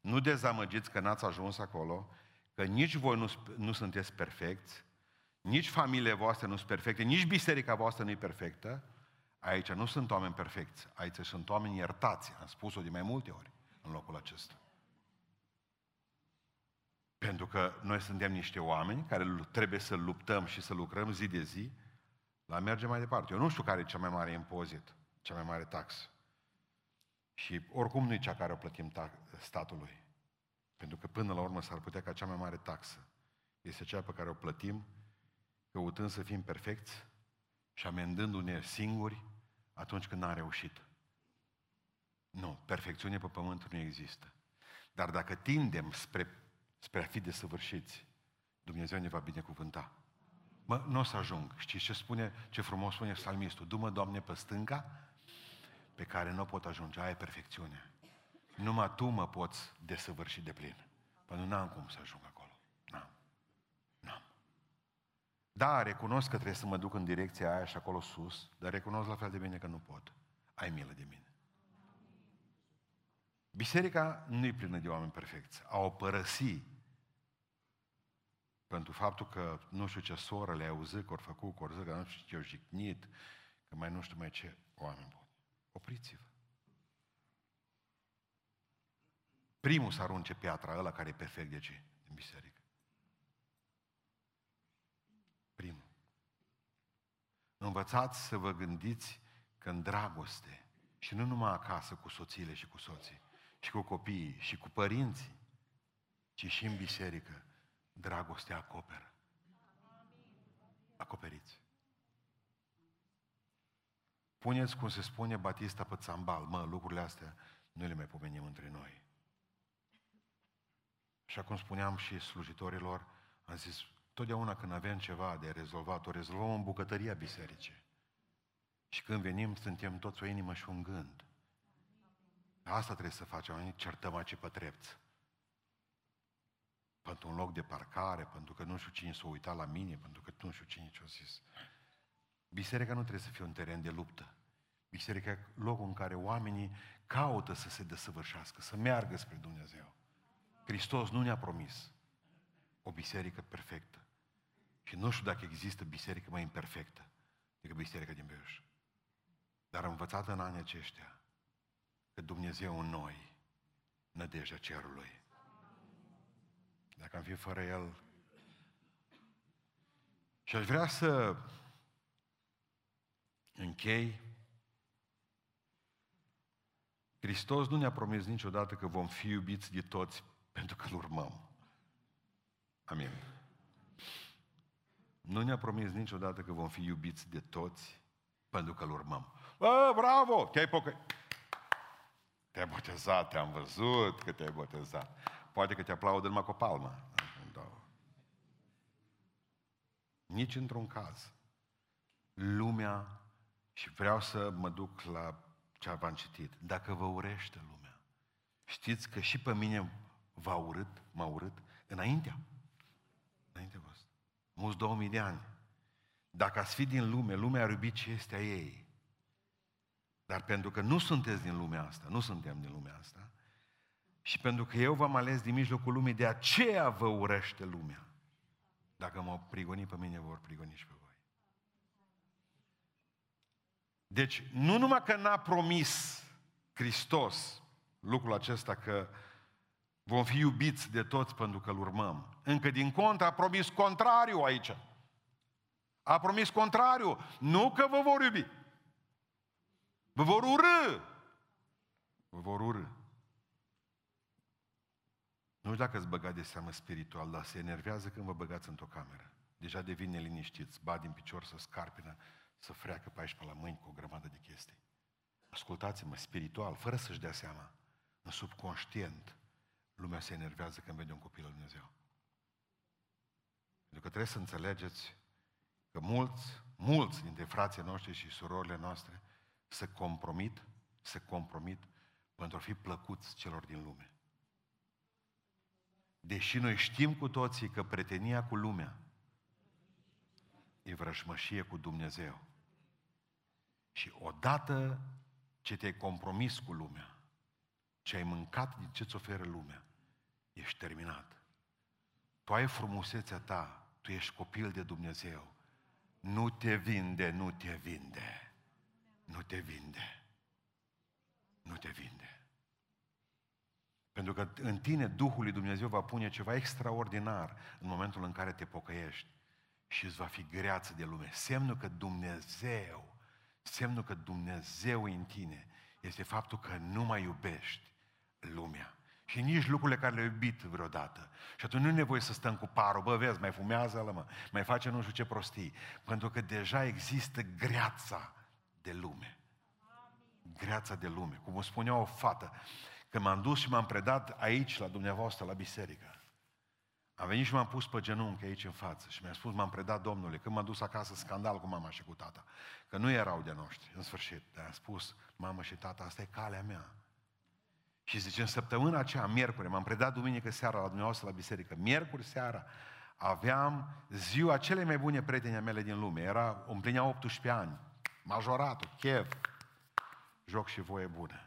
nu dezamăgiți că n-ați ajuns acolo, că nici voi nu, nu sunteți perfecți, nici familiile voastre nu sunt perfecte, nici biserica voastră nu e perfectă, Aici nu sunt oameni perfecți, aici sunt oameni iertați, am spus-o de mai multe ori. în locul acesta. Pentru că noi suntem niște oameni care trebuie să luptăm și să lucrăm zi de zi la merge mai departe. Eu nu știu care e cea mai mare impozit, cea mai mare taxă. Și oricum nu e cea care o plătim statului. Pentru că până la urmă s-ar putea ca cea mai mare taxă este cea pe care o plătim căutând să fim perfecți și amendându-ne singuri atunci când n-am reușit. Nu, perfecțiune pe pământ nu există. Dar dacă tindem spre, spre a fi desăvârșiți, Dumnezeu ne va binecuvânta. Mă, nu o să ajung. Știți ce spune, ce frumos spune psalmistul? Du-mă, Doamne, pe stânga, pe care nu pot ajunge. Aia e perfecțiunea. Numai Tu mă poți desăvârși de plin. Păi nu am cum să ajung acolo. N-am. N-am. Da, recunosc că trebuie să mă duc în direcția aia și acolo sus, dar recunosc la fel de bine că nu pot. Ai milă de mine. Biserica nu e plină de oameni perfecți. Au părăsi pentru faptul că nu știu ce soră le-a auzit, că ori făcut, că ori zic, că nu știu ce au jignit, că mai nu știu mai ce oameni buni. Opriți-vă. Primul să arunce piatra ăla care e perfect de ce? Din biserică. Primul. Învățați să vă gândiți că în dragoste, și nu numai acasă cu soțiile și cu soții, și cu copiii, și cu părinții, ci și în biserică, dragostea acoperă. Acoperiți. Puneți, cum se spune, Batista pe țambal. Mă, lucrurile astea nu le mai pomenim între noi. Și acum spuneam și slujitorilor, am zis, totdeauna când avem ceva de rezolvat, o rezolvăm în bucătăria bisericii. Și când venim, suntem toți o inimă și un gând. Asta trebuie să facem, certăm aici pe trepți pentru un loc de parcare, pentru că nu știu cine s-a uitat la mine, pentru că nu știu cine ce-a zis. Biserica nu trebuie să fie un teren de luptă. Biserica e locul în care oamenii caută să se desăvârșească, să meargă spre Dumnezeu. Hristos nu ne-a promis o biserică perfectă. Și nu știu dacă există biserică mai imperfectă decât biserica din Beiuș. Dar am învățat în anii aceștia că Dumnezeu în noi, nădejdea cerului, dacă am fi fără El. Și aș vrea să închei. Hristos nu ne-a promis niciodată că vom fi iubiți de toți pentru că îl urmăm. Amin. Nu ne-a promis niciodată că vom fi iubiți de toți pentru că îl urmăm. Bă, bravo! Te-ai pocăit. Te-ai botezat, te-am văzut că te-ai botezat. Poate că te aplaudă numai cu o palmă. Nici într-un caz. Lumea, și vreau să mă duc la ce am citit, dacă vă urește lumea, știți că și pe mine v-a urât, m-a urât, înaintea. Înaintea voastră. Mulți 2000 de ani. Dacă ați fi din lume, lumea ar iubi ce este a ei. Dar pentru că nu sunteți din lumea asta, nu suntem din lumea asta, și pentru că eu v-am ales din mijlocul lumii, de aceea vă urăște lumea. Dacă mă prigoni pe mine, vor prigoni și pe voi. Deci, nu numai că n-a promis Hristos lucrul acesta că vom fi iubiți de toți pentru că îl urmăm. Încă din contră a promis contrariu aici. A promis contrariu. Nu că vă vor iubi. Vă vor urâ. Vă vor urâ. Nu știu dacă ați băgat de seamă spiritual, dar se enervează când vă băgați într-o cameră. Deja devine liniștiți, ba din picior să scarpină, să freacă pe aici pe la mâini cu o grămadă de chestii. Ascultați-mă, spiritual, fără să-și dea seama, în subconștient, lumea se enervează când vede un copil al Dumnezeu. Pentru că trebuie să înțelegeți că mulți, mulți dintre frații noștri și surorile noastre se compromit, se compromit pentru a fi plăcuți celor din lume. Deși noi știm cu toții că pretenia cu lumea e vrășmășie cu Dumnezeu. Și odată ce te-ai compromis cu lumea, ce ai mâncat din ce-ți oferă lumea, ești terminat. Tu ai frumusețea ta, tu ești copil de Dumnezeu. Nu te vinde, nu te vinde. Nu te vinde. Nu te vinde. Pentru că în tine Duhul lui Dumnezeu va pune ceva extraordinar în momentul în care te pocăiești și îți va fi greață de lume. Semnul că Dumnezeu, semnul că Dumnezeu e în tine este faptul că nu mai iubești lumea. Și nici lucrurile care le-ai iubit vreodată. Și atunci nu e nevoie să stăm cu parul, bă, vezi, mai fumează la mă, mai face nu știu ce prostii. Pentru că deja există greața de lume. Greața de lume. Cum o spunea o fată, când m-am dus și m-am predat aici, la dumneavoastră, la biserică. Am venit și m-am pus pe genunchi aici în față și mi-a spus, m-am predat Domnului. Când m-am dus acasă, scandal cu mama și cu tata. Că nu erau de noștri, în sfârșit. Dar am spus, mama și tata, asta e calea mea. Și zice, în săptămâna aceea, miercuri, m-am predat duminică seara la dumneavoastră la biserică. Miercuri seara aveam ziua cele mai bune prieteni mele din lume. Era, împlinea 18 ani. Majoratul, chef. Joc și voie bună.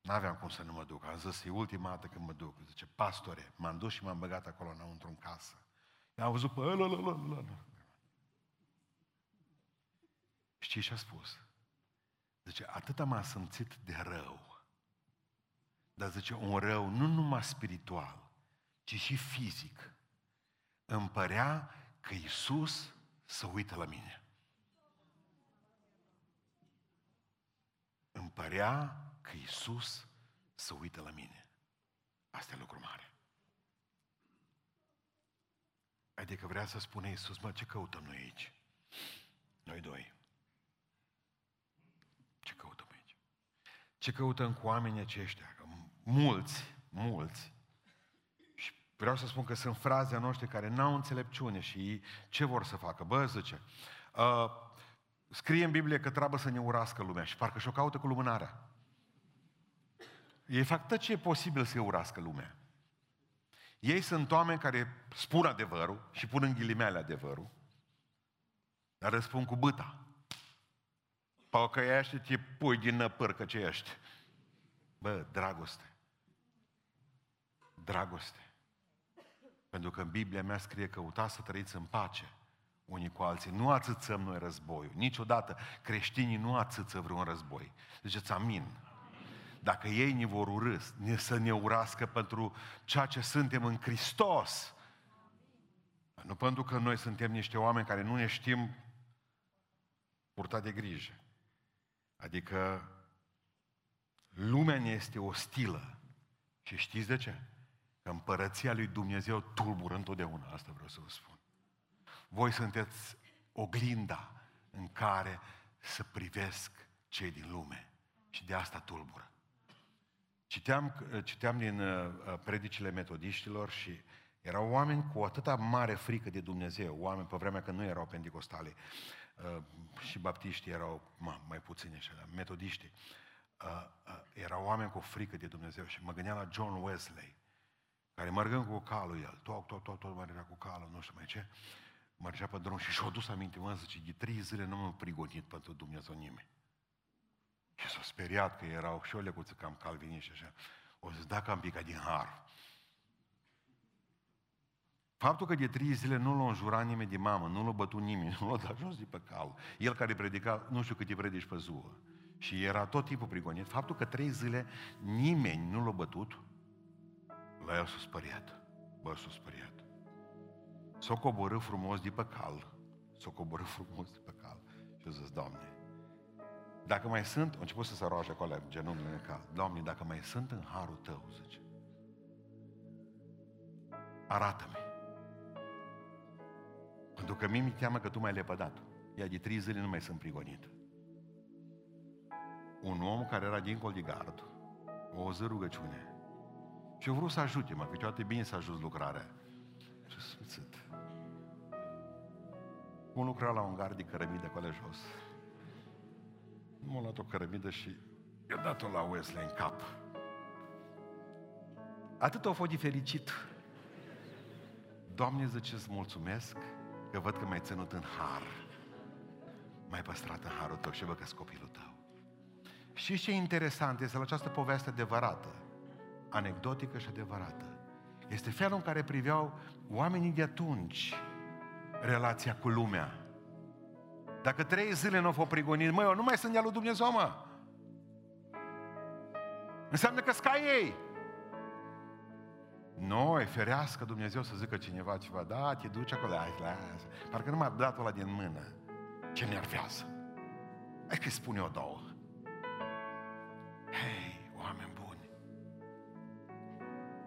N-aveam cum să nu mă duc. Am zis, e ultima dată când mă duc. Zice, pastore, m-am dus și m-am băgat acolo înăuntru în casă. I-am văzut pe ăla, ăla, ăla, ăla. Știi ce a spus? Zice, atâta m-a simțit de rău dar zice, un rău nu numai spiritual, ci și fizic. Îmi părea că Iisus să uită la mine. Îmi părea că Iisus să uită la mine. Asta e lucru mare. Adică vrea să spune Iisus, mă, ce căutăm noi aici? Noi doi. Ce căutăm aici? Ce căutăm cu oamenii aceștia? Mulți, mulți, și vreau să spun că sunt fraze noștri care n-au înțelepciune și ce vor să facă? Bă, zice, uh, scrie în Biblie că trebuie să ne urască lumea și parcă și-o caută cu lumânarea. Ei fac tot ce e posibil să urască lumea. Ei sunt oameni care spun adevărul și pun în ghilimele adevărul, dar răspund cu băta. Păcăiește, te pui din năpâr că ce ești. Bă, dragoste dragoste. Pentru că în Biblia mea scrie că căutați să trăiți în pace unii cu alții. Nu ațățăm noi războiul. Niciodată creștinii nu ațăță vreun război. Ziceți amin. Dacă ei ne vor urâ, ne, să ne urască pentru ceea ce suntem în Hristos. Nu pentru că noi suntem niște oameni care nu ne știm purta de grijă. Adică lumea ne este ostilă. Și știți de ce? Că împărăția lui Dumnezeu tulbură întotdeauna, asta vreau să vă spun. Voi sunteți oglinda în care să privesc cei din lume. Și de asta tulbură. Citeam, citeam din uh, predicile metodiștilor și erau oameni cu atâta mare frică de Dumnezeu, oameni pe vremea când nu erau pentecostale uh, și baptiștii erau ma, mai puțini așa, metodiștii. Uh, uh, erau oameni cu frică de Dumnezeu și mă gândeam la John Wesley care mergând cu calul el, tot, tot, tot, tot mergea cu calul, nu știu mai ce, mergea pe drum și și-a dus aminte, mă, zice, de trei zile nu m-am prigonit pentru Dumnezeu nimeni. Și s-a speriat că erau și o lecuță cam calvini și așa. O zis, dacă am picat din har. Faptul că de trei zile nu l-a înjurat nimeni de mamă, nu l-a bătut nimeni, nu l-a dat jos de pe cal. El care predica, nu știu câte predici pe zuă. Și era tot timpul prigonit. Faptul că trei zile nimeni nu l-a bătut, la el s-a spăriat. Bă, s-a spăriat. S-a coborât frumos de pe cal. S-a coborât frumos de pe cal. Și a zis, Doamne, dacă mai sunt, a început să se roage acolo, genunchiul în cal. Doamne, dacă mai sunt în harul Tău, zice, arată-mi. Pentru că mie mi teamă că Tu m-ai lepădat. Ea de trei zile nu mai sunt prigonit. Un om care era dincolo de gard, o zi rugăciune, și eu vreau să ajute, mă, că câteodată e bine să ajut lucrarea. Ce smuțit. Un lucra la un gard de cărămidă acolo jos. M-a luat o cărămidă și i-a dat-o la Wesley în cap. Atât a fost de fericit. Doamne, zice, îți mulțumesc că văd că m-ai ținut în har. M-ai păstrat în harul tău și văd că copilul tău. Și ce interesant este la această poveste adevărată anecdotică și adevărată. Este felul în care priveau oamenii de atunci relația cu lumea. Dacă trei zile nu au fost prigonit, măi, eu nu mai sunt de lui Dumnezeu, mă. Înseamnă că sca ei. Noi, ferească Dumnezeu să zică cineva ceva, da, te duci acolo, hai, lasă. Parcă nu m-a dat ăla din mână. Ce nervează. Hai că spun eu două.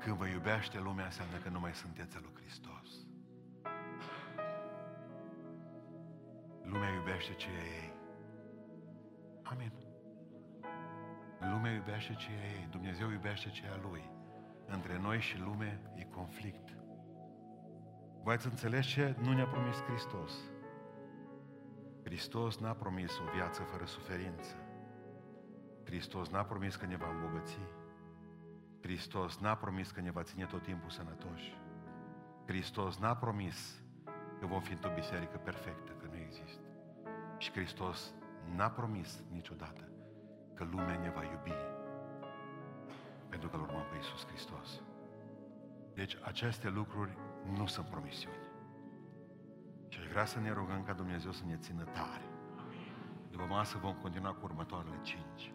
Când vă iubește lumea înseamnă că nu mai sunteți al lui Hristos. Lumea iubește ce e ei. Amin. Lumea iubește ce e ei. Dumnezeu iubește ce e a Lui. Între noi și lume e conflict. Voi ați înțeles ce nu ne-a promis Hristos? Hristos n-a promis o viață fără suferință. Hristos n-a promis că ne va îmbogăți. Hristos n-a promis că ne va ține tot timpul sănătoși. Hristos n-a promis că vom fi într-o biserică perfectă, că nu există. Și Hristos n-a promis niciodată că lumea ne va iubi pentru că îl urmăm pe Iisus Hristos. Deci aceste lucruri nu sunt promisiuni. Și aș vrea să ne rugăm ca Dumnezeu să ne țină tare. După masă vom continua cu următoarele cinci.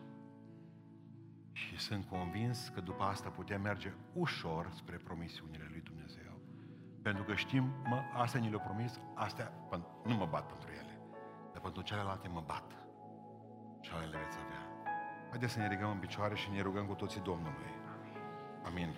Și sunt convins că după asta putem merge ușor spre promisiunile lui Dumnezeu. Pentru că știm, mă, astea ni le-au promis, astea nu mă bat pentru ele. Dar pentru celelalte mă bat. Și ale le veți avea. Haideți să ne ridicăm în picioare și ne rugăm cu toții Domnului. Amin.